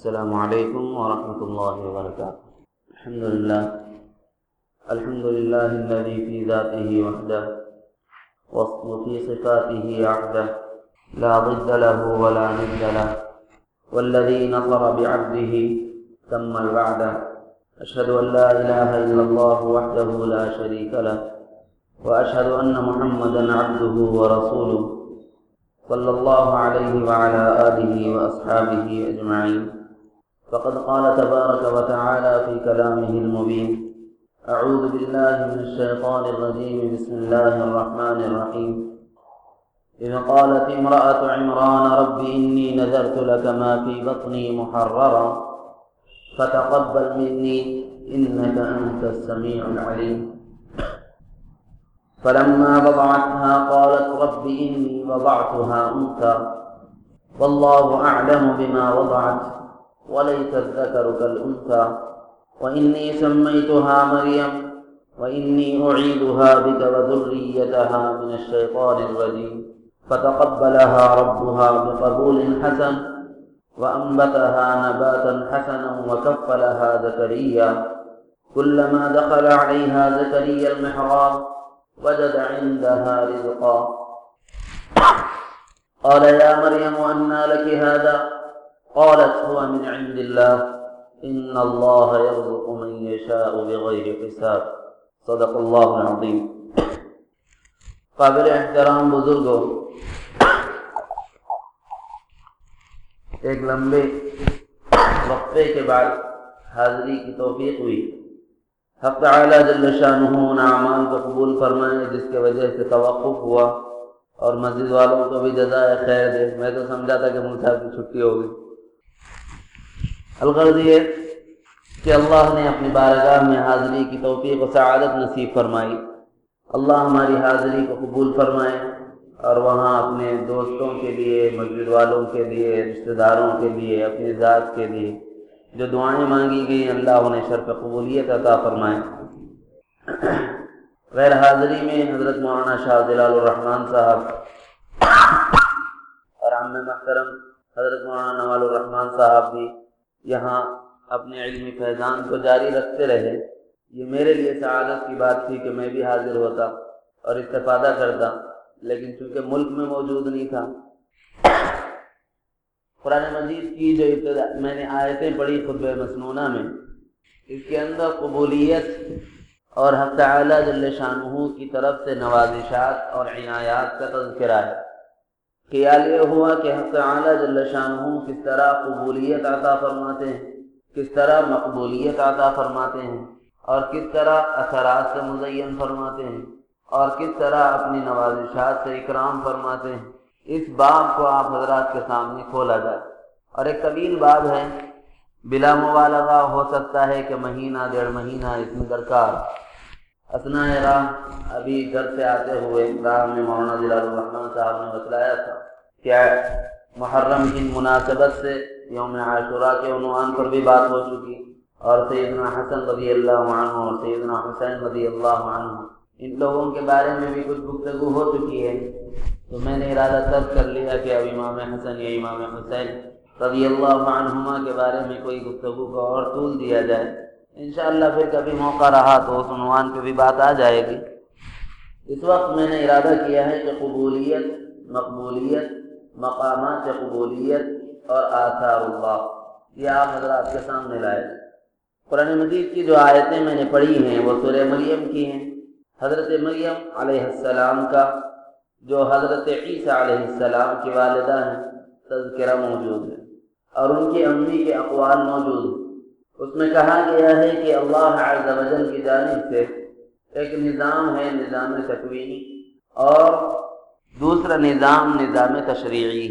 السلام عليكم ورحمة الله وبركاته. الحمد لله الحمد لله الذي في ذاته وحده وفي صفاته وحده لا ضد له ولا ند له. والذي نصر بعبده تم الوعد. أشهد أن لا إله إلا الله وحده لا شريك له. وأشهد أن محمدا عبده ورسوله. صلى الله عليه وعلى آله وأصحابه أجمعين. فقد قال تبارك وتعالى في كلامه المبين. أعوذ بالله من الشيطان الرجيم. بسم الله الرحمن الرحيم. إذ قالت امرأة عمران رب إني نذرت لك ما في بطني محررا. فتقبل مني إنك أنت السميع العليم. فلما وضعتها قالت رب إني وضعتها أنثى. والله أعلم بما وضعت. وليس الذكر كالأنثى. وإني سميتها مريم وإني أعيدها بك وذريتها من الشيطان الرجيم. فتقبلها ربها بقبول حسن وأنبتها نباتا حسنا وكفلها زكريا. كلما دخل عليها زكريا المحراب وجد عندها رزقا. قال يا مريم أنى لك هذا؟ قالت هو من عند الله، إن الله يرزق من يشاء بغير حساب. صدق الله العظيم. قابل احترام بزرگوں، ایک لمبے وقفے کے بعد حاضری کی توفیق ہوئی۔ حق تعالی جل شانہ ان اعمال کو قبول فرمائے، جس کے وجہ سے توقف ہوا اور مسجد والوں کو بھی جزائے خیر دے۔ میں تو سمجھا تھا کہ ملک صاحب کی چھٹی ہوگی۔ الغرض یہ کہ اللہ نے اپنی بارگاہ میں حاضری کی توفیق و سعادت نصیب فرمائی۔ اللہ ہماری حاضری کو قبول فرمائے اور وہاں اپنے دوستوں کے لیے، مسجد والوں کے لیے، رشتہ داروں کے لیے، اپنی ذات کے لیے جو دعائیں مانگی گئی اللہ انہیں شرف قبولیت عطا فرمائے۔ غیر حاضری میں حضرت مولانا شاہ جلال الرحمان صاحب اور عام محترم حضرت مولانا نوال الرحمان صاحب بھی یہاں اپنے علمی فیضان کو جاری رکھتے رہے۔ یہ میرے لیے سعادت کی بات تھی کہ میں بھی حاضر ہوتا اور استفادہ کرتا، لیکن چونکہ ملک میں موجود نہیں تھا۔ قرآن مجید کی جو ابتدا، میں نے آیتیں پڑھی خطب مصنوعہ میں، اس کے اندر قبولیت اور حق تعالی جل شاہ کی طرف سے نوازشات اور عنایات کا تذکرہ ہے۔ خیال یہ ہوا کہ حق تعالی جل شاہ کس طرح قبولیت عطا فرماتے ہیں، کس طرح مقبولیت عطا فرماتے ہیں، اور کس طرح اثرات سے مزین فرماتے ہیں، اور کس طرح اپنی نوازشات سے اکرام فرماتے ہیں۔ اس باب کو آپ حضرات کے سامنے کھولا جائے۔ اور ایک طویل باب ہے، بلا مبالغہ ہو سکتا ہے کہ مہینہ، ڈیڑھ مہینہ اس میں درکار۔ اسنا راہ ابھی گھر سے آتے ہوئے راہ میں مولانا جلال الرحمان صاحب نے بتلایا تھا کیا محرم کی مناسبت سے یوم عاشورہ کے عنوان پر بھی بات ہو چکی اور سیدنا حسن رضی اللہ عنہ اور سیدنا حسین رضی اللہ عنہ، ان لوگوں کے بارے میں بھی کچھ گفتگو ہو چکی ہے۔ تو میں نے ارادہ تب کر لیا کہ اب امام حسن یا امام حسین رضی اللہ عنہما کے بارے میں کوئی گفتگو کو اور طول دیا جائے۔ انشاءاللہ پھر کبھی موقع رہا تو اس عنوان پہ بھی بات آ جائے گی۔ اس وقت میں نے ارادہ کیا ہے کہ قبولیت، مقبولیت، مقامات قبولیت اور آثار اللہ، یہ آپ حضرات کے سامنے لائے۔ قرآن مجید کی جو آیتیں میں نے پڑھی ہیں، وہ سورہ مریم کی ہیں۔ حضرت مریم علیہ السلام کا جو حضرت عیسیٰ علیہ السلام کی والدہ ہیں، تذکرہ موجود ہے اور ان کی امی کے اقوال موجود ہیں۔ اس میں کہا گیا ہے کہ اللہ عز و جل کی جانب سے ایک نظام ہے، نظام تکوینی، اور دوسرا نظام نظام تشریعی۔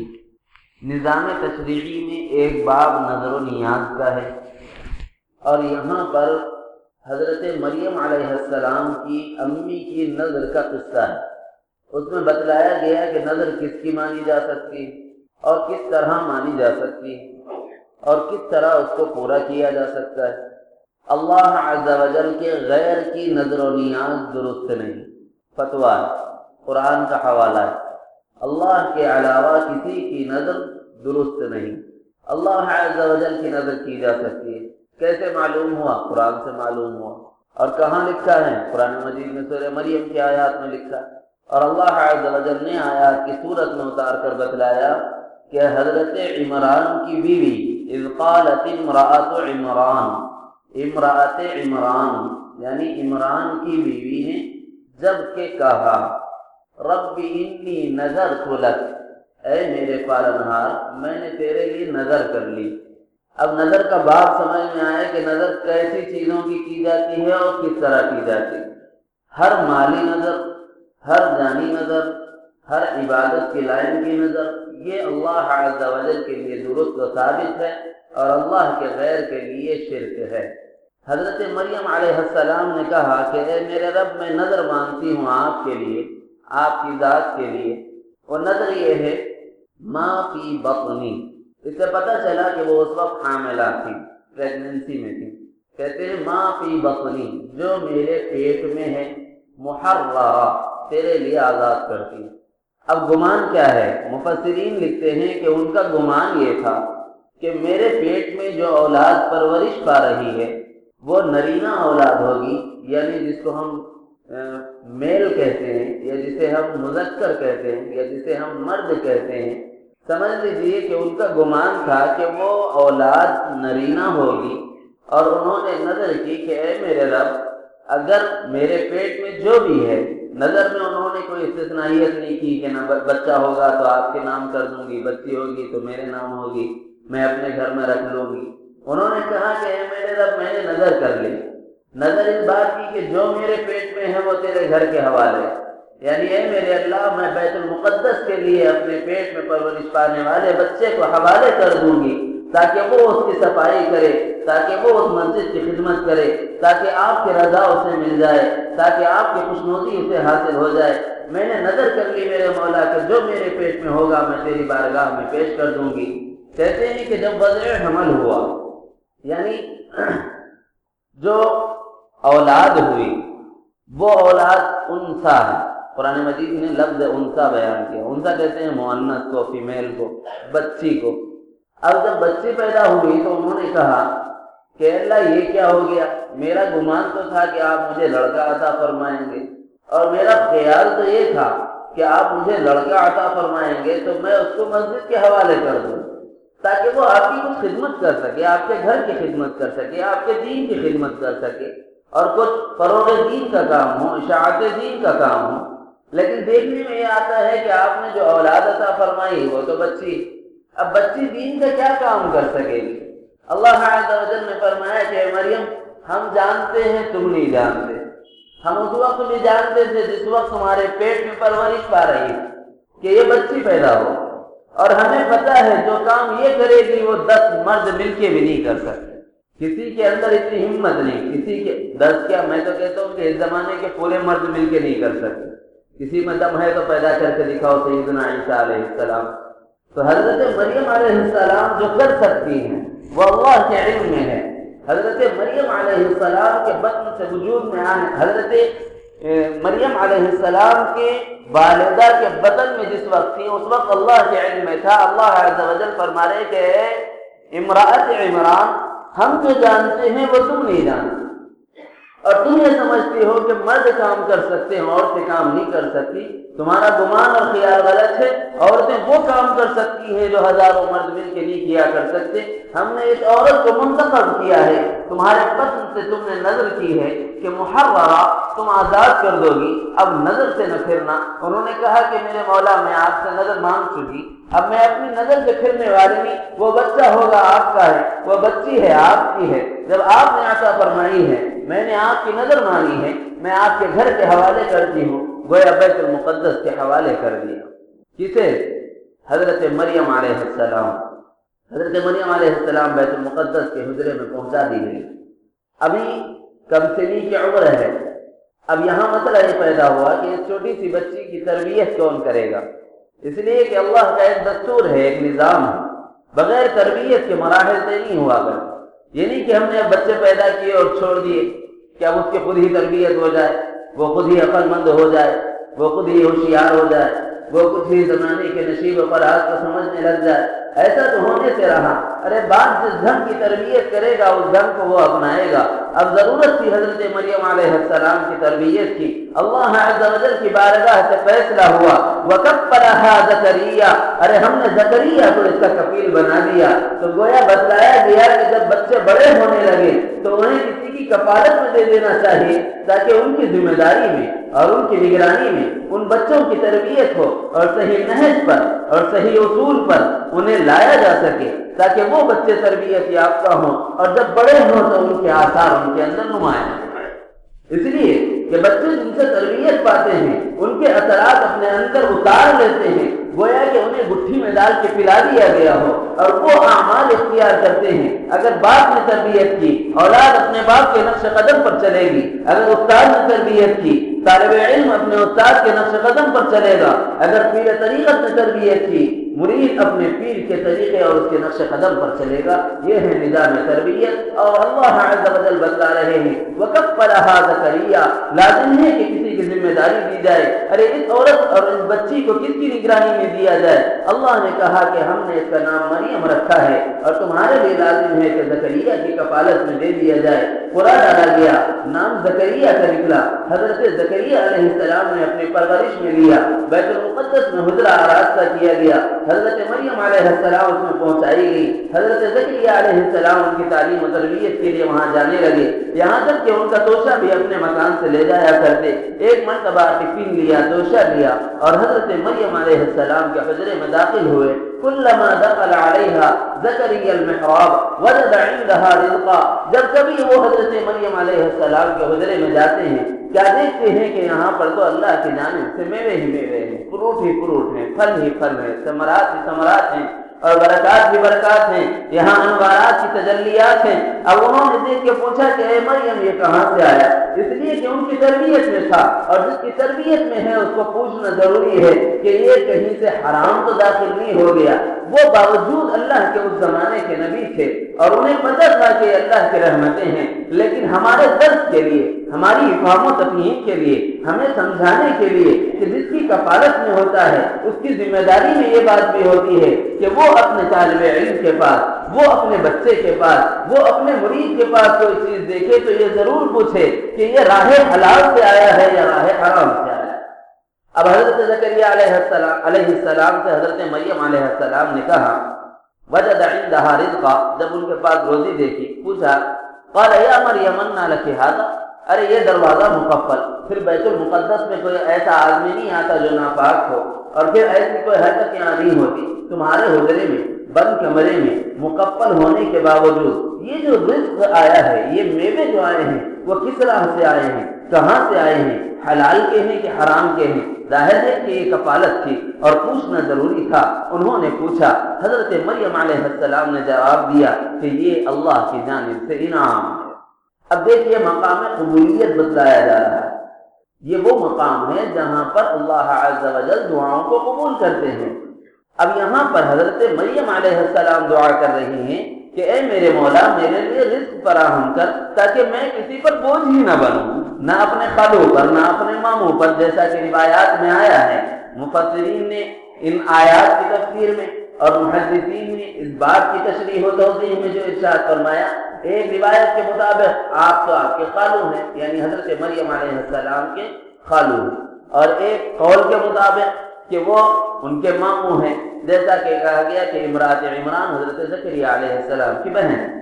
نظام تشریعی میں ایک باب نظر و نیاز کا ہے، اور یہاں پر حضرت مریم علیہ السلام کی امی کی نظر کا قصہ ہے۔ اس میں بتلایا گیا کہ نظر کس کی مانی جا سکتی، اور کس طرح مانی جا سکتی۔ اور کس طرح اس کو پورا کیا جا سکتا ہے؟ اللہ عز و جل کے غیر کی نظر و نیاز درست نہیں۔ فتویٰ قرآن کا حوالہ ہے۔ اللہ کے علاوہ کسی کی نظر درست نہیں۔ اللہ عز و جل کی نظر کی جا سکتی ہے۔ کیسے معلوم ہوا؟ قرآن سے معلوم ہوا۔ اور کہاں لکھا ہے؟ قرآن مجید میں سورہ مریم کی آیات میں لکھا اور اللہ عز و جل نے آیات کی صورت میں اتار کر بتلایا کہ حضرت عمران کی بیوی اذ قالت امراۃ عمران امراۃ عمران یعنی عمران کی بیوی نے جبکہ کہا رب انی نظر لک، اے میرے پالنہار، میں نے تیرے لیے نظر کر لی۔ اب نظر کا بات سمجھ میں آئے کہ نظر کیسی چیزوں کی کی جاتی ہے اور کس طرح کی جاتی۔ ہے ہر مالی نظر ہر جانی نظر ہر عبادت کی لائن کی نظر، یہ اللہ عز و جل کے لیے درست و ثابت ہے اور اللہ کے غیر کے لیے شرک ہے۔ حضرت مریم علیہ السلام نے کہا کہ اے میرے رب، میں نظر مانگتی ہوں آپ کے لیے، آپ کی ذات کے لیے۔ وہ نظر یہ ہے ماں فی بطنی۔ اس سے پتہ چلا کہ وہ اس وقت حاملہ تھی پریگننسی میں تھی۔ کہتے ہیں ماں فی بطنی، جو میرے پیٹ میں ہے، محررہ، تیرے لیے آزاد کرتی۔ اب گمان کیا ہے؟ مفسرین لکھتے ہیں کہ ان کا گمان یہ تھا کہ میرے پیٹ میں جو اولاد پرورش پا رہی ہے، وہ نرینہ اولاد ہوگی یعنی جس کو ہم میل کہتے ہیں، یا جسے ہم مذکر کہتے ہیں، یا جسے ہم مرد کہتے ہیں۔ سمجھ لیجیے کہ ان کا گمان تھا کہ وہ اولاد نرینہ ہوگی اور انہوں نے نظر کی کہ اے میرے رب، اگر میرے پیٹ میں جو بھی ہے نظر میں انہوں نے کوئی استثنائیت نہیں کی کہ نہ بچہ ہوگا تو آپ کے نام کر دوں گی، بچی ہوگی تو میرے نام ہوگی، میں اپنے گھر میں رکھ لوں گی۔ انہوں نے کہا کہ اے میرے رب، میں نے نظر کر لی۔ نظر اس بات کی کہ جو میرے پیٹ میں ہے وہ تیرے گھر کے حوالے۔ یعنی اے میرے اللہ، میں بیت المقدس کے لیے اپنے پیٹ میں پرورش پانے والے بچے کو حوالے کر دوں گی۔ تاکہ وہ اس کی صفائی کرے، تاکہ وہ اس مسجد کی خدمت کرے، تاکہ آپ کی رضا اسے مل جائے، تاکہ آپ کی خوشنودی اسے حاصل ہو جائے۔ میں نے نظر کر لی میرے مولا کہ جو میرے پیٹ میں ہوگا میں تیری بارگاہ میں پیش کر دوں گی۔ کہتے ہیں کہ جب وضع حمل ہوا یعنی جو اولاد ہوئی، وہ اولاد انسا ہے۔ قرآن مجید نے لفظ انسا بیان کیا۔ انسا کہتے ہیں معنس کو فیمیل کو، بچی کو۔ اب جب بچی پیدا ہوئی تو انہوں نے کہا کہ اللہ یہ کیا ہو گیا؟ میرا گمان تو تھا کہ آپ مجھے لڑکا عطا فرمائیں گے۔ اور میرا خیال تو یہ تھا کہ آپ مجھے لڑکا عطا فرمائیں گے تو میں اس کو مسجد کے حوالے کر دوں۔ تاکہ وہ آپ کی کچھ خدمت کر سکے، آپ کے گھر کی خدمت کر سکے، آپ کے دین کی خدمت کر سکے۔ اور کچھ فروغ دین کا کام ہو، اشاعت دین کا کام ہو۔ لیکن دیکھنے میں یہ آتا ہے کہ آپ نے جو اولاد عطا فرمائی وہ تو بچی۔ اب بچی دین کا کیا کام کر سکے گی؟ اللہ عز و جل نے فرمایا کہ مریم، ہم جانتے ہیں، تم نہیں جانتے۔ ہم اس وقت بھی جانتے تھے جس وقت تمہارے پیٹ میں پرورش پا رہی کہ یہ بچی پیدا ہو۔ اور ہمیں پتا ہے، جو کام یہ کرے گی، وہ دس مرد مل کے بھی نہیں کر سکتے۔ کسی کے اندر اتنی ہمت نہیں، کسی کے دس کیا؟ میں تو کہتا ہوں کہ اس زمانے کے پورے مرد مل کے نہیں کر سکتے۔ کسی میں دم ہے تو پیدا کر کے دکھاؤ سیدنا عیسیٰ علیہ السلام۔ تو حضرت مریم علیہ السلام جو کر سکتی ہیں، وہ اللہ کے علم میں ہے حضرت مریم علیہ السلام کے بطن سے وجود میں آنے حضرت مریم علیہ السلام کے والدہ کے بطن میں جس وقت تھی، اس وقت اللہ کے علم میں تھا۔ اللہ عز و جل فرما رہے کہ امراط عمران، ہم جو جانتے ہیں وہ تم نہیں جانتے۔ اور تم یہ سمجھتی ہو کہ مرد کام کر سکتے ہیں، عورتیں کام نہیں کر سکتی۔ تمہارا گمان اور خیال غلط ہے، عورتیں وہ کام کر سکتی ہیں جو ہزاروں مرد مل کے نہیں کیا کر سکتے۔ ہم نے اس عورت کو منتخب کیا ہے۔ تمہارے پسند سے تم نے نظر کی ہے کہ محرہ تم آزاد کر دو گی۔ اب نظر سے نہ پھرنا۔ انہوں نے کہا کہ میرے مولا، میں آپ سے نظر مانگ چکی۔ اب میں اپنی نظر سے پھرنے والی نہیں، وہ بچہ ہوگا آپ کا ہے، وہ بچی ہے آپ کی ہے۔ جب آپ نے آشا فرمائی ہے، میں نے آپ کی نظر مانی ہے، میں آپ کے گھر کے حوالے کرتی ہوں۔ گویا بیت المقدس کے حوالے کر دیا۔ کسے؟ حضرت مریم علیہ السلام۔ حضرت مریم علیہ السلام بیت المقدس کے حجرے میں پہنچا دی گئی۔ ابھی کم سنی کی عمر ہے۔ اب یہاں مسئلہ یہ پیدا ہوا کہ اس چھوٹی سی بچی کی تربیت کون کرے گا؟ اس لیے کہ اللہ کا ایک دستور ہے، ایک نظام ہے۔ بغیر تربیت کے مراحل سے نہیں ہوا کر یہ نہیں کہ ہم نے بچے پیدا کیے اور چھوڑ دیے۔ کہ اب اس کی خود ہی تربیت ہو جائے، وہ خود ہی عقل مند ہو جائے، وہ خود ہی ہوشیار ہو جائے۔ وہ کچھ ہی زمانے کے نشیب و فراز کو سمجھنے لگ جائے۔ ایسا تو ہونے سے رہا۔ ارے باپ جس ڈھنگ کی تربیت کرے گا، اس ڈھنگ کو وہ اپنائے گا۔ اب ضرورت تھی حضرت مریم علیہ السلام کی تربیت کی۔ اللہ عز و جل کی بارگاہ سے فیصلہ ہوا۔ وَكَفَّلَهَا زَكَرِيَّا۔ ارے ہم نے زکریہ کو اس کا کفیل بنا دیا تو گویا بتلایا گیا کہ جب بچے بڑے ہونے لگے، تو انہیں کسی کی کفالت میں دے دینا چاہیے تاکہ ان کی ذمہ داری میں اور ان کی نگرانی میں ان بچوں کی تربیت ہو اور صحیح نہج پر اور صحیح اصول پر انہیں لایا جا سکے تاکہ وہ بچے تربیت یافتہ ہوں اور جب بڑے ہوں تو ان کے آثار ان کے اندر نمایاں اس لیے کہ بچے جن سے تربیت پاتے ہیں، ان کے اثرات اپنے اندر اتار لیتے ہیں۔ گویا کہ انہیں گٹھی میں ڈال کے پلا دیا گیا ہو اور وہ اعمال اختیار کرتے ہیں۔ اگر باپ نے تربیت کی، اولاد اپنے باپ کے نقش قدم پر چلے گی۔ اگر استاد نے تربیت کی، طالب علم اپنے استاد کے نقش قدم پر چلے گا۔ اگر پیر طریقت نے تربیت کی، مرید اپنے پیر کے طریقے اور اس کے نقش قدم پر چلے گا۔ یہ ہے نظام تربیت۔ اور اللہ عز و جل بتلا رہے ہیں وقت پر لازم ہے کہ کی ذمہ داری دی جائے۔ ارے اس عورت اور اس بچی کو کس کی نگرانی میں دیا جائے؟ اللہ نے کہا کہ ہم نے اس کا نام مریم رکھا ہے اور تمہارے لیے لازم ہے کہ زکریہ کی کفالت میں دے دیا جائے۔ پورا ڈالا گیا، نام زکریہ کا نکلا، حضرت زکریہ علیہ السلام نے اپنی پرورش میں لیا، بیت المقدس میں حضرہ آراستہ کیا گیا، حضرت مریم علیہ السلام اس میں پہنچائی گئی، حضرت ذکریہ علیہ السلام ان کی تعلیم و تربیت کے لیے وہاں جانے لگے، یہاں تک کہ ان کا توشہ بھی اپنے مکان سے لے جایا کرتے، ایک مرتبہ ٹفن لیا، توشہ لیا اور حضرت مریم علیہ السلام کے حجرے میں داخل ہوئے۔ كلما دخل عليها زكريا المحراب، وجد عندها رزقا. جب کبھی وہ حضرت مریم علیہ السلام کے حجرے میں جاتے ہیں، کیا دیکھتے ہیں کہ یہاں پر تو اللہ کی جانب سے میوے ہی میوے ہیں، فروٹ ہی فروٹ ہیں، پھل ہی پھل ہیں، ثمرات ہی ثمرات ہیں۔ اور برکات بھی برکات ہیں۔ یہاں انوارات کی تجلیات ہیں۔ اب انہوں نے دیکھ کے پوچھا کہ اے مریم، یہ کہاں سے آیا؟ اس لیے کہ ان کی تربیت میں تھا۔ اور جس کی تربیت میں ہے، اس کو پوچھنا ضروری ہے کہ یہ کہیں سے حرام تو داخل نہیں ہو گیا۔ وہ باوجود اللہ کے اس زمانے کے نبی تھے اور انہیں پتہ تھا کہ اللہ کی رحمتیں ہیں۔ لیکن ہمارے درد کے لیے، ہماری افہام و تفہیم کے لیے، ہمیں سمجھانے کے لیے کہ کفالت میں ہوتا ہے، اس کی ذمہ داری میں یہ بات بھی ہوتی ہے کہ وہ اپنے طالب علم کے پاس، وہ اپنے بچے کے پاس، وہ اپنے مرید کے پاس کوئی چیز دیکھے تو یہ ضرور پوچھے کہ یہ راہ حلال سے آیا ہے یا راہ حرام سے آیا ہے۔ اب حضرت زکریہ علیہ السلام علیہ السلام سے حضرت مریم علیہ السلام نے کہا، وجد عندها رزقا جب ان کے پاس روزی دیکھی، پوچھا، قال یا مریم، انا لك هذا؟ ارے یہ دروازہ مکفل، پھر بیت المقدس میں کوئی ایسا آدمی نہیں آتا جو ناپاک ہو، اور پھر ایسی کوئی حرکت یہاں نہیں ہوتی، تمہارے حجرے میں، بند کمرے میں، مکفل ہونے کے باوجود۔ یہ جو رزق آیا ہے، یہ میوے جو آئے ہیں، وہ کس راہ سے آئے ہیں؟ کہاں سے آئے ہیں؟ حلال کے ہیں کہ حرام کے ہیں؟ ظاہر ہے کہ یہ کفالت تھی، اور پوچھنا ضروری تھا۔ انہوں نے پوچھا، حضرت مریم علیہ السلام نے جواب دیا کہ یہ اللہ کی جانب سے انعام ہے۔ اب دیکھیے مقام قبولیت بتلایا جا رہا ہے۔ یہ وہ مقام ہے جہاں پر اللہ عز و جل دعاؤں کو قبول کرتے ہیں۔ اب یہاں پر حضرت مریم علیہ السلام دعا کر رہی ہیں کہ اے میرے مولا، میرے لیے رزق فراہم کر تاکہ میں کسی پر بوجھ ہی نہ بنوں، نہ اپنے خالوں پر، نہ اپنے ماموں پر، جیسا کہ روایات میں آیا ہے۔ مفسرین نے ان آیات کی تفسیر میں اور محدثین نے اس بات کی تشریح و توضیح میں جو ارشاد فرمایا ایک روایت کے مطابق آپ تو آپ کے خالو ہیں یعنی حضرت مریم علیہ السلام کے خالو ہیں۔ اور ایک قول کے مطابق کہ وہ ان کے ماموں ہیں، جیسا کہ کہا گیا کہ امراط عمران حضرت ذکریہ علیہ السلام کی بہن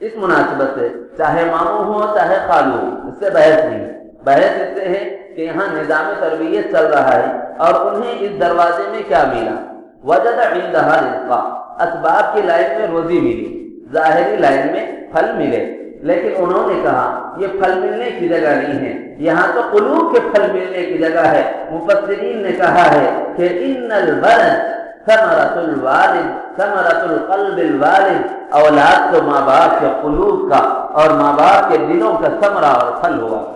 اس مناسبت سے چاہے ماموں ہو چاہے خالو ہو اس سے بحث نہیں۔ بحث اس سے ہے کہ یہاں نظام تربیت چل رہا ہے اور انہیں اس دروازے میں کیا ملا؟ وجد عندها رزقا، اسباب کی لائن میں روزی ملی۔ ظاہری لائن میں پھل ملے۔ لیکن انہوں نے کہا، یہ پھل ملنے کی جگہ نہیں ہے۔ یہاں تو قلوب کے پھل ملنے کی جگہ ہے۔ مفسرین نے کہا ہے کہ ان الولد ثمرت الوالد ثمرت القلب الوالد۔ اولاد تو ماں باپ کے قلوب کا اور ماں باپ کے دلوں کا ثمرہ اور پھل ہوا۔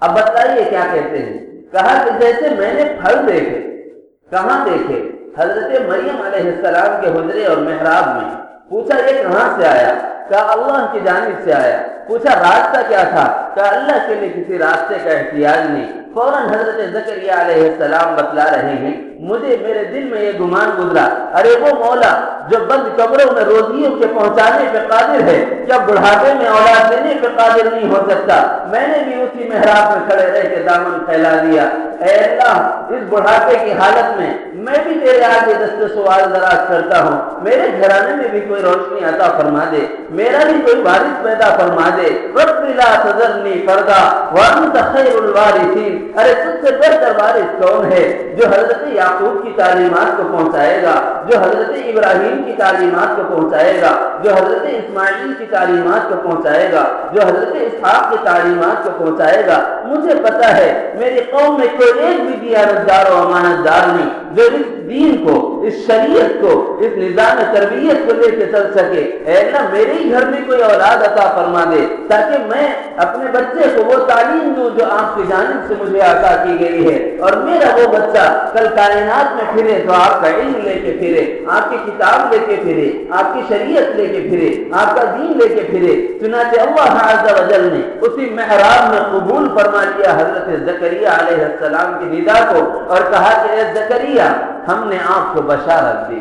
اب بتائیے کیا کہتے ہیں؟ کہا کہ جیسے میں نے پھل دیکھے، کہاں دیکھے؟ حضرت مریم علیہ السلام کے حجرے اور محراب میں۔ پوچھا یہ کہاں سے آیا؟ کہا اللہ کی جانب سے آیا۔ پوچھا راستہ کیا تھا؟ کہ اللہ کے لیے کسی راستے کا احتیاط نہیں۔ فوراً حضرت زکریہ علیہ السلام بتلا رہے ہیں، مجھے میرے دل میں یہ گمان گزرا۔ ارے وہ مولا، جو بند قبروں میں روزیوں کے پہنچانے پہ قادر ہے کیا بڑھاپے میں اولاد دینے پہ قادر نہیں ہو سکتا؟ میں نے بھی اسی محراب میں کھڑے رہ کے دامن پھیلا دیا۔ اے اللہ، اس بڑھاپے کی حالت میں میں بھی تیرے آگے دست سوال دراز کرتا ہوں۔ میرے گھرانے میں بھی کوئی روشنی عطا فرما دے۔ میرا بھی کوئی بارش پیدا فرما دے۔ رب لا تذرنی فردا وانت خیر الوارثین. ارے سب سے بہتر بارش کون ہے جو حضرت یعقوب کی تعلیمات کو پہنچائے گا، جو حضرت ابراہیم کی تعلیمات کو پہنچائے گا، جو حضرت اسماعیل کی تعلیمات کو پہنچائے گا، جو حضرت اسحاق کی تعلیمات کو پہنچائے گا۔ مجھے پتا ہے میری قوم میں کوئی ایک بھی دیانتدار و امانت دار نہیں جو اس دین کو، اس شریعت کو، اس نظام تربیت کو لے کے چل سکے۔ اے اللہ، میرے ہی گھر میں کوئی اولاد عطا فرما دے تاکہ میں اپنے بچے کو وہ تعلیم دوں جو آپ کی جانب سے مجھے عطا کی گئی ہے۔ اور میرا وہ بچہ کل کائنات میں پھرے تو آپ کا علم لے کے پھرے، آپ کی کتاب لے کے پھرے، آپ کی شریعت لے کے پھرے، آپ کا دین لے کے پھرے۔ چنانچہ اللہ عز و جل نے اسی محراب میں قبول فرما لیا حضرت زکریہ علیہ السلام کی ندا کو اور کہا کہ اے زکریہ ہم نے آپ کو بشارت دی۔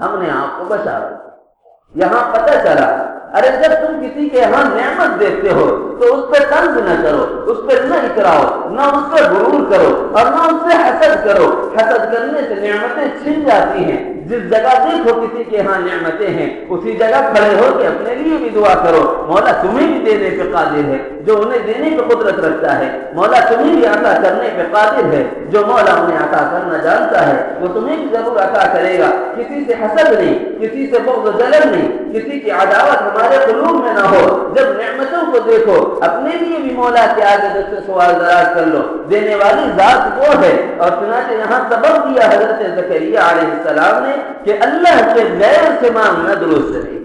ہم نے آپ کو بشارت دی۔ یہاں پتہ چلا، ارے جب تم کسی کے یہاں نعمت دیتے ہو تو اس پہ طنز نہ کرو، اس پہ نہ اکراؤ نہ اس پہ غرور کرو، اور نہ اس سے حسد کرو۔ حسد کرنے سے نعمتیں چھن جاتی ہیں۔ جس جگہ دیکھو کسی کے ہاں نعمتیں ہیں، اسی جگہ کھڑے ہو کے اپنے لیے بھی دعا کرو۔ مولا تمہیں بھی دینے پہ قادر ہے، جو انہیں دینے پہ قدرت رکھتا ہے۔ مولا تمہیں بھی عطا کرنے پہ قادر ہے، جو مولا انہیں عطا کرنا جانتا ہے، وہ تمہیں بھی ضرور عطا کرے گا۔ کسی سے حسد نہیں، کسی سے بغض جلن نہیں، کسی کی عداوت ہمارے قلوب میں نہ ہو۔ جب نعمتوں کو دیکھو اپنے لیے بھی مولا کے آگے دس سوال دراز کر لو۔ دینے والی ذات وہ ہے۔ اور چنانچہ یہاں سبب دیا حضرت زکریہ علیہ السلام نے کہ اللہ کے غیر سے مانگنا درست نہیں۔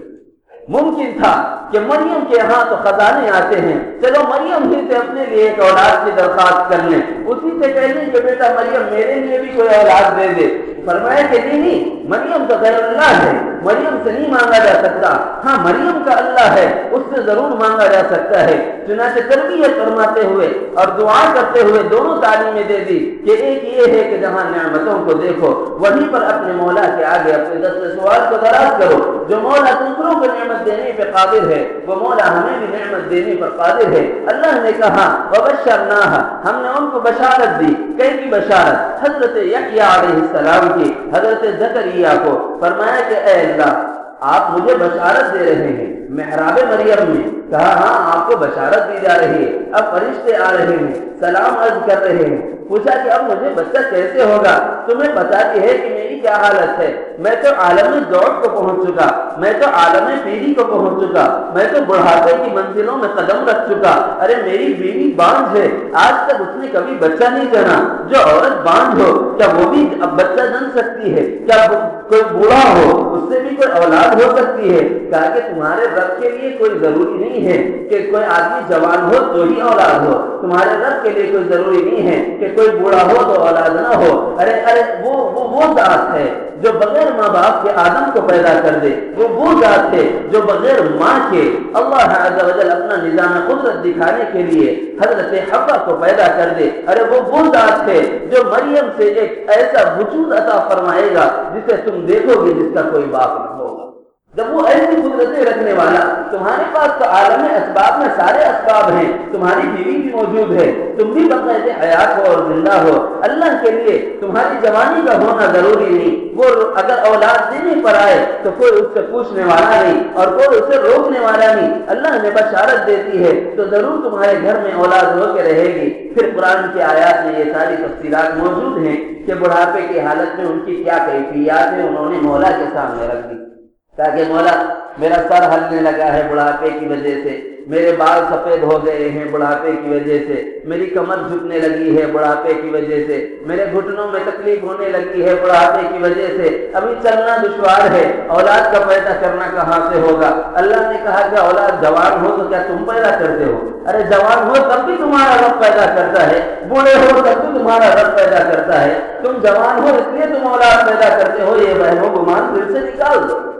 ممکن تھا۔ کہ مریم کے ہاں تو خزانے آتے ہیں۔ چلو مریم ہی سے اپنے لیے ایک اولاد کی درخواست کر لیں۔ اسی سے کہہ لیں کہ بیٹا مریم میرے لیے بھی کوئی اولاد دے دے۔ فرمایا کہ نہیں نہیں، مریم تو غیر اللہ ہے۔ مریم سے نہیں مانگا جا سکتا۔ ہاں مریم کا اللہ ہے، اس سے ضرور مانگا جا سکتا ہے۔ چنانچہ تربیت فرماتے ہوئے اور دعا کرتے ہوئے دونوں تعلیمیں دے دی کہ ایک یہ ہے کہ جہاں نعمتوں کو دیکھو، وہیں پر اپنے مولا کے آگے اپنے دس سوال کو دراز کرو۔ جو مولا دوسروں کو نعمت دینے پہ قادر ہے وہ مولا ہمیں بھی نعمت دینے پر قادر ہے۔ اللہ نے کہا، وبشرناها، ہم نے ان کو بشارت دی۔ کئی کی بشارت؟ حضرت یحییٰ علیہ السلام کی، حضرت زکریہ کو۔ فرمایا کہ، اے اللہ آپ مجھے بشارت دے رہے ہیں۔ محراب مریم نے کہا ہاں آپ کو بشارت دی جا رہی ہے۔ اب فرشتے آ رہے ہیں، سلام عرض کر رہے ہیں۔ پوچھا کہ اب مجھے بچہ کیسے ہوگا؟ تمہیں بتاتی ہے کہ میری کیا حالت ہے۔ میں تو عالم دوڑ کو پہنچ چکا۔ میں تو عالم پیڑھی کو پہنچ چکا۔ میں تو بڑھاپے کی منزلوں میں قدم رکھ چکا۔ ارے، میری بیوی بانج ہے۔ آج تک اس نے کبھی بچہ نہیں جنا۔ جو عورت بانج ہو، کیا وہ بھی اب بچہ جن سکتی ہے؟ کیا کوئی بوڑھا ہو؟ اس سے بھی کوئی اولاد ہو سکتی ہے۔ کہا کہ تمہارے رب کے لیے کوئی ضروری نہیں ہے کہ کوئی آدمی جوان ہو تو ہی اولاد ہو۔ تمہارے رب کے لیے کوئی ضروری نہیں ہے کہ کوئی بوڑھا ہو تو اولاد نہ ہو۔ ارے ارے وہ وہ, وہ ذات ہے جو بغیر ماں باپ کے آدم کو پیدا کر دے۔ وہ وہ ذات ہے جو بغیر ماں کے اللہ عز و جل اپنا نظام قدرت دکھانے کے لیے حضرت حبا کو پیدا کر دے۔ ارے وہ وہ ذات ہے جو مریم سے ایک ایسا وجود عطا فرمائے گا جسے تم دیکھو گے جس کا کوئی باپ نہ ہوگا جب وہ ایسی قدرتیں رکھنے والا، تمہارے پاس تو عالم اسباب میں سارے اسباب ہیں، تمہاری بیوی بھی موجود ہے، تم بھی بقید حیات ہو اور زندہ ہو۔ اللہ کے لیے تمہاری جوانی کا ہونا ضروری نہیں۔ وہ اگر اولاد دینے پر آئے تو کوئی اس سے پوچھنے والا نہیں اور کوئی اسے روکنے والا نہیں۔ اللہ نے بشارت دیتی ہے تو ضرور تمہارے گھر میں اولاد ہو کے رہے گی۔ پھر قرآن کی آیات میں یہ ساری تفصیلات موجود ہیں کہ بڑھاپے کی حالت میں ان کی کیا کیفیات ہیں، انہوں نے مولا کے سامنے رکھ دی۔ تاکہ مولا میرا سر ہلنے لگا ہے بڑھاپے کی وجہ سے، میرے بال سفید ہو گئے ہیں بڑھاپے کی وجہ سے، میری کمر جھکنے لگی ہے بڑھاپے کی وجہ سے، میرے گھٹنوں میں تکلیف ہونے لگی ہے بڑھاپے کی وجہ سے۔ ابھی چلنا دشوار ہے، اولاد کا پیدا کرنا کہاں سے ہوگا؟ اللہ نے کہا کہ اولاد جوان ہو تو کیا تم پیدا کرتے ہو؟ ارے جوان ہو تب بھی تمہارا رب پیدا کرتا ہے، بوڑھے ہو تب بھی تمہارا رب پیدا کرتا ہے۔ تم جوان ہو اس لیے تم اولاد پیدا کرتے ہو، یہ بہنوں گمان پھر سے نکال دو۔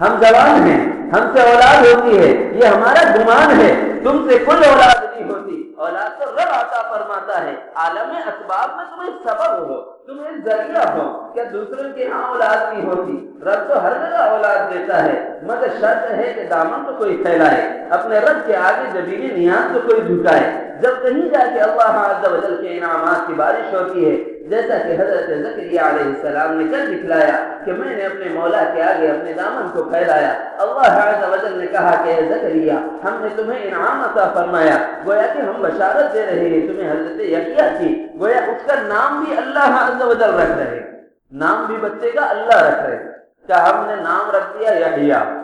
ہم جوان ہیں، ہم سے اولاد ہوتی ہے، یہ ہمارا گمان ہے۔ تم سے کوئی اولاد نہیں نہیں ہوتی۔ اولاد تو رب عطا فرماتا ہے۔ عالم اسباب میں تمہیں سبب ہو۔ تمہیں ذریعہ ہو کیا دوسروں کے ہاں اولاد نہیں ہوتی؟ رب تو ہر جگہ اولاد دیتا ہے، مگر شرط ہے کہ دامن تو کوئی پھیلائے، اپنے رب کے آگے جبیلی نیاز تو کوئی جھکائے جب کہیں جا کے اللہ عز و جل کے انعامات کی بارش ہوتی ہے، جیسا کہ حضرت ذکریہ علیہ السلام نے کل دکھلایا کہ میں نے اپنے مولا کے آگے اپنے دامن کو پھیلایا۔ اللہ عز و جل نے کہا کہ اے ذکریہ ہم نے تمہیں انعام عطا فرمایا۔ گویا کہ ہم بشارت دے رہے ہیں، تمہیں حضرت یحییٰ کی۔ گویا اس کا نام بھی اللہ عز و جل رکھ رہے نام بھی بچے کا اللہ رکھ رہے کیا ہم نے نام رکھ دیا؟ یحییٰ۔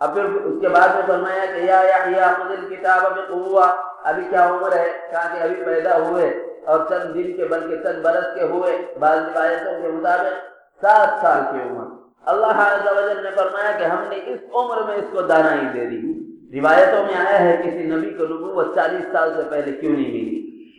اب پھر اس کے بعد میں فرمایا کہ یا یحییٰ، خذ الکتاب بقوہ۔ ابھی کیا عمر ہے؟ کہا کہ ابھی پیدا ہوئے۔ اور چند دن کے، بلکہ چند برس کے ہوئے۔ بعض روایتوں کے مطابق سات سال کی عمر۔ اللہ عز و جل نے فرمایا کہ ہم نے اس عمر میں اس کو دانائی دے دی۔ روایتوں میں آیا ہے، کسی نبی کو نبوت چالیس سال سے پہلے کیوں نہیں ملی؟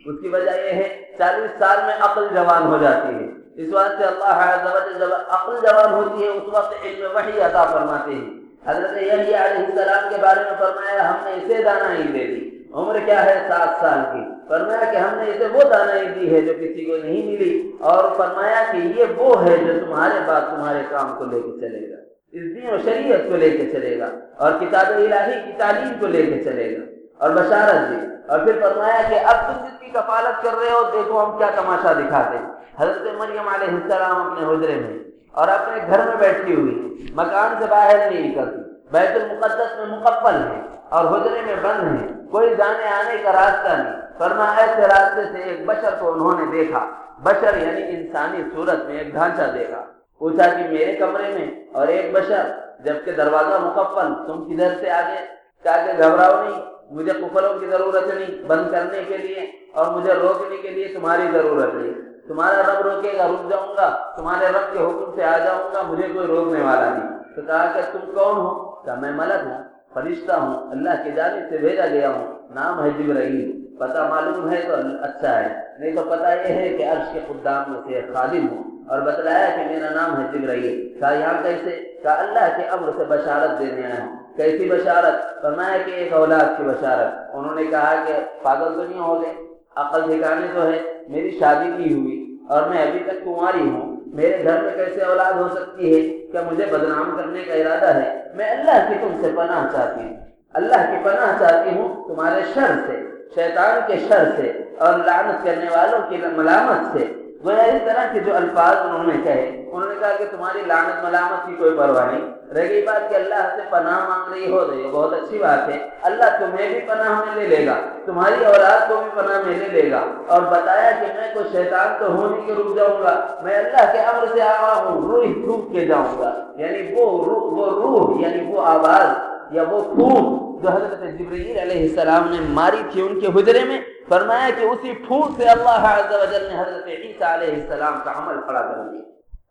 اس کی وجہ یہ ہے چالیس سال میں عقل جوان ہو جاتی ہے۔ اس واسطے اللہ عز و جل جب عقل جوان ہوتی ہے، اس وقت علم وحی عطا فرماتے ہیں۔ حضرت یحییٰ علیہ السلام کے بارے میں فرمایا، ہم نے اسے دانائی دے دی۔ عمر کیا ہے؟ سات سال کی۔ فرمایا کہ ہم نے اسے وہ دانائی دی ہے جو کسی کو نہیں ملی۔ اور فرمایا کہ یہ وہ ہے جو تمہارے بعد تمہارے کام کو لے کے چلے گا۔ اس دین و شریعت کو لے کے چلے گا۔ اور کتاب الہی کی تعلیم کو لے کے چلے گا۔ اور بشارت دی۔ اور پھر فرمایا کہ اب تم جس کی کفالت کر رہے ہو، دیکھو ہم کیا تماشا دکھاتے حضرت مریم علیہ السلام اپنے حجرے میں اور اپنے گھر میں بیٹھی ہوئی مکان سے باہر نہیں نکلتی۔ بیت المقدس میں مقبل ہے اور حجرے میں بند ہے کوئی جانے آنے کا راستہ نہیں۔ فرما ایسے راستے سے ایک بشر کو انہوں نے دیکھا۔ بشر یعنی انسانی صورت میں ایک ڈھانچہ دیکھا۔ پوچھا کہ میرے کمرے میں اور ایک بشر، جبکہ دروازہ مکفل تم کدھر سے آگے؟ کیا کہ گھبراؤ نہیں؟ مجھے کفلوں کی ضرورت نہیں، بند کرنے کے لیے، اور مجھے روکنے کے لیے تمہاری ضرورت نہیں۔ تمہارا رب روکے گا، رک جاؤں گا، تمہارے رب کے حکم سے آ جاؤں گا، مجھے کوئی روکنے والا نہیں۔ تو کہا کہ تم کون ہو؟ کہا میں ملک ہوں، فرشتہ ہوں، اللہ کی جانب سے بھیجا گیا ہوں۔ نام ہے جبرائیل، پتہ معلوم ہے تو اچھا ہے۔ نہیں تو پتہ یہ ہے کہ عرش کے خدام میں سے خادم ہوں، اور بتلایا کہ میرا نام ہے جبرائیل۔ کہا یہاں کیسے؟ کہا اللہ کے امر سے بشارت دینے آیا ہوں۔ کیسی بشارت؟ فرمایا کہ ایک اولاد کی بشارت۔ انہوں نے کہا کہ پاگل تو نہیں ہو گئے، عقل ٹھکانے تو ہے میری شادی نہیں ہوئی اور میں ابھی تک کنواری ہوں۔ میرے گھر میں کیسے اولاد ہو سکتی ہے؟ کیا مجھے بدنام کرنے کا ارادہ ہے؟ میں اللہ کی تم سے پناہ چاہتی ہوں۔ اللہ کی پناہ چاہتی ہوں تمہارے شر سے، شیطان کے شر سے اور لعنت کرنے والوں کی ملامت سے۔ گویا اس طرح کے جو الفاظ انہوں نے کہے، انہوں نے کہا کہ تمہاری لعنت ملامت کی کوئی پرواہ نہیں۔ رہ گئی بات کہ اللہ سے پناہ مانگ رہی ہو رہی بہت اچھی بات ہے۔ اللہ تمہیں بھی پناہ میں لے لے گا، تمہاری اولاد کو بھی پناہ میں لے لے گا۔ اور بتایا کہ میں کوئی شیطان تو ہوں نہیں کہ رک جاؤں گا۔ میں اللہ کے امر سے آوا ہوں، روح پھونک کے جاؤں گا۔ یعنی وہ روح وہ روح یعنی وہ آواز یا وہ پھونک جو حضرت جبرائیل علیہ السلام نے ماری تھی ان کے حجرے میں، فرمایا کہ اسی پھونک سے اللہ عز و جل نے حضرت عیسیٰ علیہ السلام کا عمل کھڑا کر دیا۔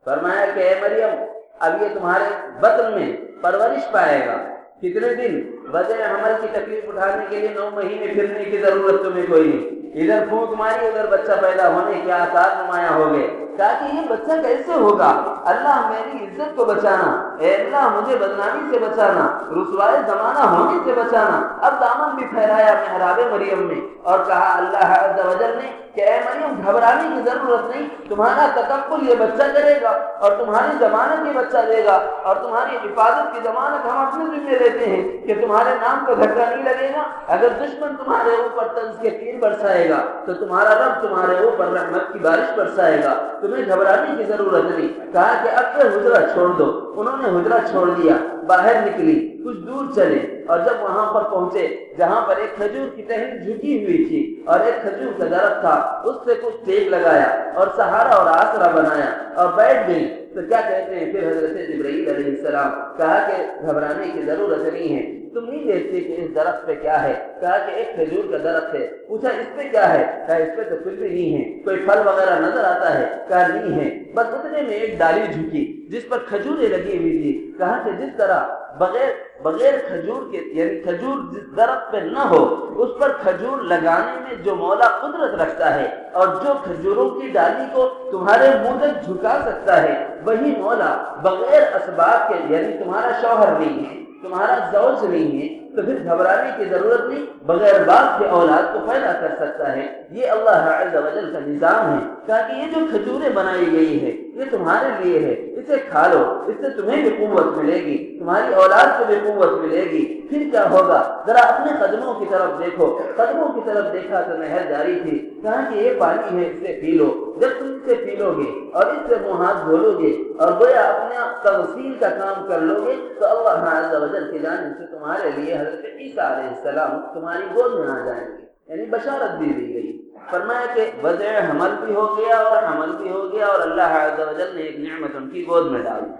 فرمایا کہ اے مریم، اب یہ تمہارے بطن میں پرورش پائے گا۔ کتنے دن وجہ حمل کی تکلیف اٹھانے کے لیے نو مہینے پھرنے کی ضرورت تمہیں کوئی نہیں۔ ادھر پھونک ماری، ادھر بچہ پیدا ہونے کے آثار نمایاں ہو گئے۔ کہا کہ یہ بچہ کیسے ہوگا؟ اللہ میری عزت کو بچانا، اے اللہ مجھے بدنامی سے بچانا، رسوائے زمانہ ہونے سے بچانا۔ اب دامن بھی پھیلایا محراب مریم میں اور کہا، اللہ عز و جل نے کہ اے مریم، گھبرانے کی ضرورت نہیں، تمہارا تکبر یہ بچہ کرے گا اور تمہاری ضمانت یہ بچہ دے گا اور تمہاری حفاظت کی ضمانت ہم اپنے ذمہ لیتے ہیں کہ تمہارے نام کو دھکا نہیں لگے گا۔ اگر دشمن تمہارے اوپر طنز کے تیر برسائے گا، تو تمہارا رب تمہارے اوپر رحمت کی بارش برسائے گا۔ تمہیں گھبرانے کی ضرورت نہیں۔ کہا کہ اب پھر حجرا چھوڑ دو۔ انہوں نے حجرا چھوڑ دیا، باہر نکلی، کچھ دور چلے، اور جب وہاں پر پہنچے، جہاں پر ایک کھجور کی ٹہنی جھکی ہوئی تھی، اور ایک کھجور کا درخت تھا، اس سے کچھ تیل لگایا اور سہارا اور آسرا بنایا اور بیٹھ گئی تو کیا کہتے ہیں؟ پھر حضرت جبرائیل علیہ السلام کہا کہ گھبرانے کی ضرورت نہیں ہے، تم نہیں دیکھتے کہ اس درخت پہ کیا ہے؟ کہا کہ ایک کھجور کا درخت ہے۔ پوچھا، اس پہ کیا ہے؟ کہا، اس پہ تو کچھ بھی نہیں ہے، کوئی پھل وغیرہ نظر آتا ہے؟ کہا، نہیں ہے۔ بس اتنے میں ایک ڈالی جھکی، جس پر کھجوریں لگی ہوئی تھی۔ کہا کہ جس طرح بغیر بغیر کھجور کے یعنی کھجور جس درخت پہ نہ ہو، اس پر کھجور لگانے میں جو مولا قدرت رکھتا ہے اور جو کھجوروں کی ڈالی کو تمہارے منہ تک جھکا سکتا ہے، وہی مولا بغیر اسباب کے یعنی تمہارا شوہر نہیں ہے، تمہارا زوج نہیں ہے تو پھر گھبرانے کی ضرورت نہیں، بغیر باپ کے اولاد کو پیدا کر سکتا ہے۔ یہ اللہ عز و جل کا نظام ہے۔ تاکہ یہ جو کھجوریں بنائی گئی ہے یہ تمہارے لیے ہے۔ اسے کھا لو اس سے تمہیں بھی قوت ملے گی۔ تمہاری اولاد کو بھی قوت ملے گی۔ پھر کیا ہوگا؟ ذرا اپنے قدموں کی طرف دیکھو۔ قدموں کی طرف دیکھا تو نہر جاری تھی۔ کہا کہ یہ پانی ہے، اسے پی لو۔ جب تم اسے پی لو گے اور اس سے منہ ہاتھ دھولو گے اور گویا اپنا تغسیل کا کام کر لو گے تو اللہ عز و جل کی جانب سے تمہارے لیے حضرت عیسیٰ علیہ السلام تمہاری گود میں آ جائیں گے۔ یعنی بشارت بھی دی گئی۔ فرمایا کہ وضع حمل بھی ہو گیا اور حمل بھی ہو گیا اور اللہ عز و جل نے ایک نعمت ان کی گود میں ڈال دی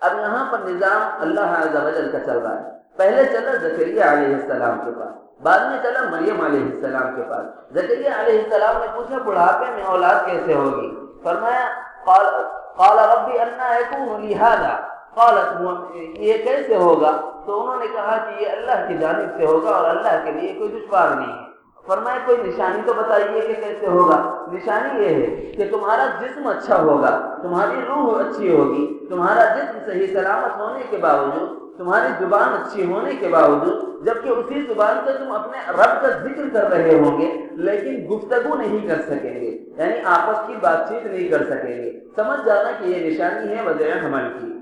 اب یہاں پر نظام اللہ عز و جل کا چل رہا ہے۔ پہلے چلا زکریہ علیہ السلام کے پاس، بعد میں چلا مریم علیہ السلام کے پاس۔ زکریہ علیہ السلام نے پوچھا، بڑھاپے میں اولاد کیسے ہوگی؟ فرمایا، قال قال ربی انا یکون لی هذا قالت یہ کیسے ہوگا؟ تو انہوں نے کہا کہ یہ اللہ کی جانب سے ہوگا اور اللہ کے لیے کوئی دشوار نہیں ہے۔ فرمایا، کوئی نشانی تو بتائیے کہ کیسے ہوگا؟ نشانی یہ ہے کہ تمہارا جسم اچھا ہوگا، تمہاری روح اچھی ہوگی، تمہارا جسم صحیح سلامت ہونے کے باوجود، تمہاری زبان اچھی ہونے کے باوجود، جبکہ اسی زبان سے تم اپنے رب کا ذکر کر رہے ہوں گے، لیکن گفتگو نہیں کر سکیں گے۔ یعنی آپس کی بات چیت نہیں کر سکیں گے۔ سمجھ جانا کہ یہ نشانی ہے وزیر حمل کی۔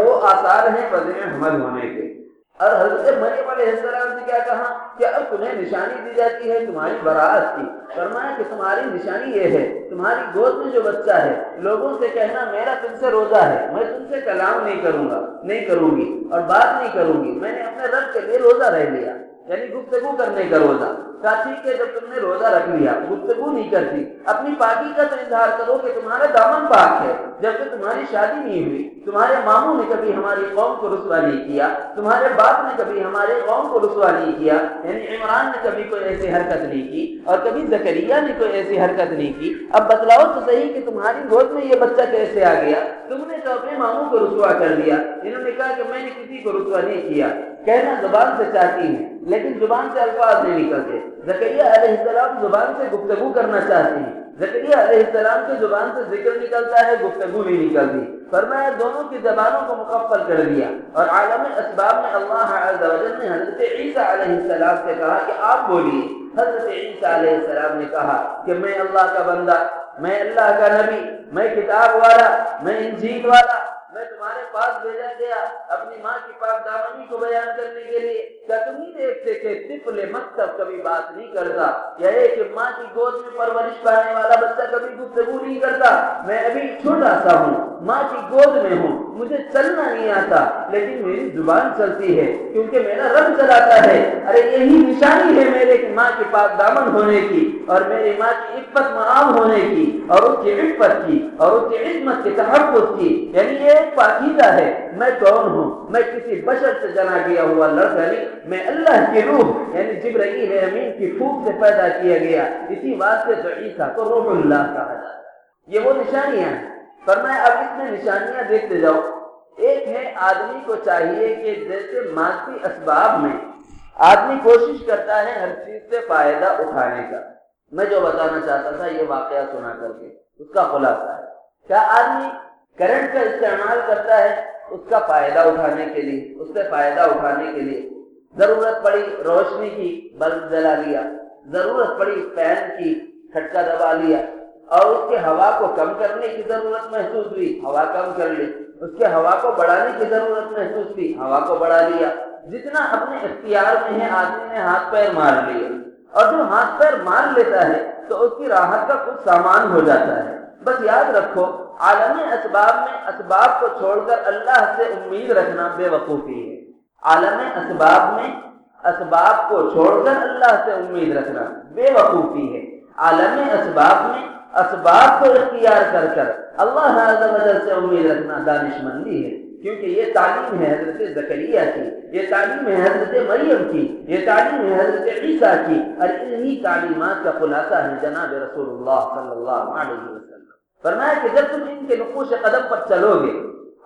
وہ آثار ہیں وزیر حمل ہونے کے۔ اور حضرت مریم علیہ السلام سے کیا کہا کہ اب تمہیں نشانی دی جاتی ہے تمہاری برات کی۔ فرمایا کہ تمہاری نشانی یہ ہے، تمہاری گود میں جو بچہ ہے، لوگوں سے کہنا میرا تم سے روزہ ہے، میں تم سے کلام نہیں کروں گا، نہیں کروں گی اور بات نہیں کروں گی۔ میں نے اپنے رب کے لیے روزہ رہ لیا یعنی گفتگو کرنے کا روزہ۔ کہا ٹھیک ہے جب تم نے روزہ رکھ لیا، گفتگو نہیں کرتی، اپنی پاکی کا تو اظہار کرو کہ تمہارا دامن پاک ہے۔ جبکہ تمہاری شادی نہیں ہوئی، تمہارے ماموں نے کبھی ہماری قوم کو رسوا نہیں کیا، تمہارے باپ نے کبھی ہمارے قوم کو رسوا نہیں کیا یعنی عمران نے کبھی کوئی ایسی حرکت نہیں کی اور کبھی زکریہ نے کوئی ایسی حرکت نہیں کی۔ اب بتلاؤ تو صحیح کہ تمہاری گود میں یہ بچہ کیسے آ گیا؟ تم نے تو اپنے ماموں کو رسوا کر دیا۔ انہوں نے کہا کہ میں نے کسی کو رسوا نہیں کیا۔ کہنا زبان سے چاہتی ہیں لیکن زبان سے الفاظ نہیں نکلتے۔ زکریہ علیہ السلام زبان سے گفتگو کرنا چاہتی۔ ہیں زکریہ علیہ السلام کی زبان سے ذکر نکلتا ہے، گفتگو نہیں نکلتی۔ فرمایا، دونوں کی زبانوں کو مکفل کر دیا۔ اور عالم اسباب میں اللہ عز و جل نے حضرت عیسیٰ علیہ السلام سے کہا کہ آپ بولیے۔ حضرت عیسیٰ علیہ السلام نے کہا کہ میں اللہ کا بندہ، میں اللہ کا نبی، میں کتاب والا، میں انجیل والا۔ میں تمہارے پاس بھیجا گیا اپنی ماں کی پاک دامنی کو بیان کرنے کے لیے، کیا تم نہیں دیکھتے کہ طفل مکتب کبھی بات نہیں کرتا؟ یا یہ ماں کی گود میں پرورش پانے والا بچہ کبھی گفتگو نہیں کرتا؟ میں ابھی چھوٹا سا ہوں، ماں کی گود میں ہوں۔ مجھے چلنا نہیں آتا، لیکن میری زبان چلتی ہے، کیونکہ میرا رب چلاتا ہے۔ ارے، یہی نشانی ہے میرے ماں کی پاک دامن ہونے کی اور میری ماں کی عفت معام ہونے کی اور اس کی عفت کی اور اس کی عصمت کے تحفظ کی۔ یعنی یہ ایک پاکیزہ ہے۔ میں کون ہوں؟ میں کسی بشر سے جنا گیا ہوا لڑکا نہیں، میں اللہ کی روح یعنی جبرائیل امین کی پھوک سے پیدا کیا گیا۔ اسی واسطے تو عیسیٰ کو روح اللہ کہا جاتا یہ وہ نشانیاں ہیں۔ فرمایا، اب اس میں نشانیاں دیکھتے جاؤ۔ ایک ہے، آدمی کو چاہیے کہ جیسے مادی اسباب میں آدمی کوشش کرتا ہے ہر چیز سے فائدہ اٹھانے کا۔ میں جو بتانا چاہتا تھا، یہ واقعہ سنا کر کے، اس کا خلاصہ ہے۔ کیا آدمی کرنٹ کا استعمال کرتا ہے اس کا فائدہ اٹھانے کے لیے؟ اس سے فائدہ اٹھانے کے لیے۔ ضرورت پڑی روشنی کی، بلب جلا لیا۔ ضرورت پڑی فین کی، کھٹکا دبا لیا۔ اور اس کے ہوا کو کم کرنے کی ضرورت محسوس ہوئی، ہوا کم کر لی۔ اس کے ہوا کو بڑھانے کی ضرورت محسوس ہوئی، ہوا کو بڑھا لیا۔ جتنا اپنے اختیار میں ہے، آدمی نے ہاتھ پیر مار لیے۔ اور جو ہاتھ پیر مار لیتا ہے، تو اس کی راحت کا کچھ سامان ہو جاتا ہے۔ بس یاد رکھو، عالم اسباب میں اسباب کو چھوڑ کر اللہ سے امید رکھنا بے وقوفی ہے۔ عالم اسباب میں اسباب کو چھوڑ کر اللہ سے امید رکھنا بے وقوفی ہے۔ عالم اسباب میں اسباب کو اختیار کر کر اللہ سے امید رکھنا دانش مندی ہے۔ کیونکہ یہ تعلیم ہے حضرت زکریہ کی، یہ تعلیم ہے حضرت مریم کی، یہ تعلیم ہے حضرت عیسیٰ کی۔ اور انہی تعلیمات کا خلاصہ ہے جناب رسول اللہ صلی اللہ علیہ وسلم۔ فرمایا کہ جب تم ان کے نقوش قدم پر چلو گے،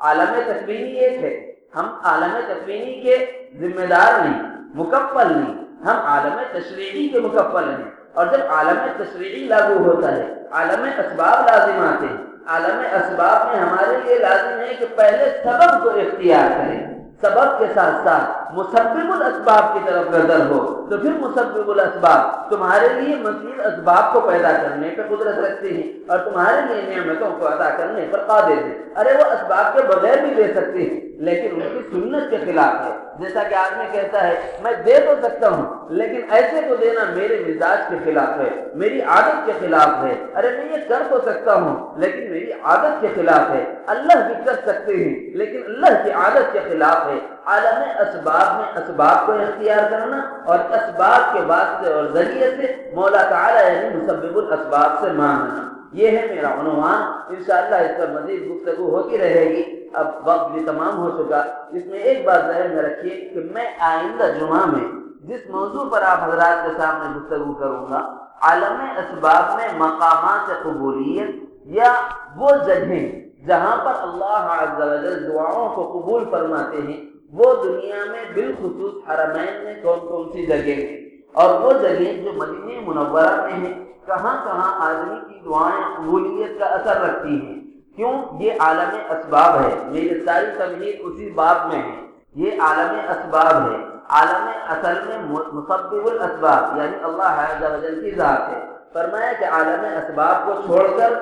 عالم تصویری ایک ہے۔ ہم عالم تصویری کے ذمہ دار نہیں مکفل نہیں۔ ہم عالم تشریحی کے مکفل ہیں۔ اور جب عالم تشریعی لاگو ہوتا ہے، عالم اسباب لازم آتے ہیں۔ عالم اسباب میں ہمارے لیے لازم ہے کہ پہلے سبب کو اختیار کریں، سبب کے ساتھ ساتھ۔ مسبب الاسباب کی طرف نظر ہو، تو پھر مسبب الاسباب تمہارے لیے مزید اسباب کو پیدا کرنے پہ قدرت رکھتے ہیں اور تمہارے لیے نعمتوں کو ادا کرنے پر قادر ہیں۔ ارے، وہ اسباب کے بغیر بھی دے سکتے ہیں، لیکن ان کی سنت کے خلاف ہے۔ جیسا کہ آدمی کہتا ہے، میں دے تو سکتا ہوں، لیکن ایسے کو دینا میرے مزاج کے خلاف ہے، میری عادت کے خلاف ہے۔ ارے، میں یہ کر تو سکتا ہوں، لیکن میری عادت کے خلاف ہے۔ اللہ بھی کر سکتے ہیں، لیکن اللہ کی عادت کے خلاف ہے۔ عالم اسباب میں اسباب کو اختیار کرنا اور اسباب کے واسطے اور ذریعے سے مولا تعالیٰ یعنی مسبب الاسباب سے مانگنا۔ یہ ہے میرا عنوان۔ انشاءاللہ اس پر مزید گفتگو ہوتی رہے گی۔ اب وقت بھی تمام ہو چکا۔ اس میں ایک بات ذہن میں رکھیے کہ میں آئندہ جمعہ میں جس موضوع پر آپ حضرات کے سامنے گفتگو کروں گا، عالم اسباب میں مقامات قبولیت یا وہ جگہیں جہاں پر اللہ عز و جل دعاؤں کو قبول فرماتے ہیں۔ وہ دنیا میں بالخصوص حرمین میں کون کون سی جگہیں ہیں؟ اور وہ جگہیں جو مدینہ منورہ میں ہیں، کہاں کہاں آدمی کی دعائیں، قبولیت کا اثر رکھتی ہیں؟ کیوں؟ یہ عالم اسباب ہے۔ میری ساری تمہید اسی باب میں ہے۔ یہ عالم اسباب ہے۔ عالم اصل میں مصبب الاسباب یعنی اللہ حض کی ذات ہے۔ فرمایا کہ عالم اسباب کو چھوڑ کر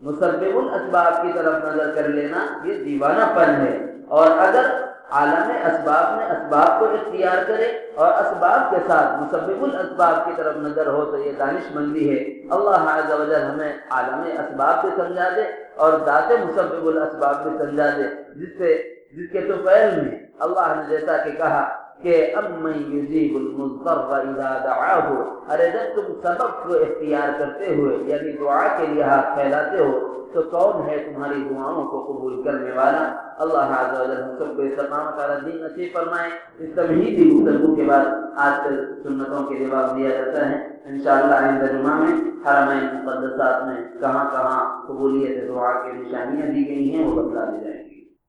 مصبب الاسباب کی طرف نظر کر لینا یہ دیوانہ پن ہے۔ اور اگر عالم اسباب میں اسباب کو اختیار کرے اور اسباب کے ساتھ مسبب الاسباب کی طرف نظر ہو تو یہ دانش مندی ہے۔ اللہ عز و جل ہمیں عالم اسباب بھی سمجھا دے اور ذات مسبب الاسباب بھی سمجھا دے، جس سے جس کے تو میں اللہ نے جیسا کہ کہا کہ یجیب المضطر اذا دعاه، ارے جب تم سبب کو اختیار کرتے ہوئے یعنی دعا کے لیے ہاتھ پھیلاتے ہو، تو کون ہے تمہاری دعاؤں کو قبول کرنے والا؟ اللہ عز و جل ہم سب کو استقامت والا دین نصیب فرمائے۔ اس تمہیدی گفتگو کے بعد آج کل سنتوں کے جواب دیا جاتا ہے۔ انشاءاللہ آئندہ جمعہ میں حرمین مقدسات میں کہاں کہاں قبولیت دعا کے نشانیاں دی گئی ہیں، وہ بتلا دی جائیں گی۔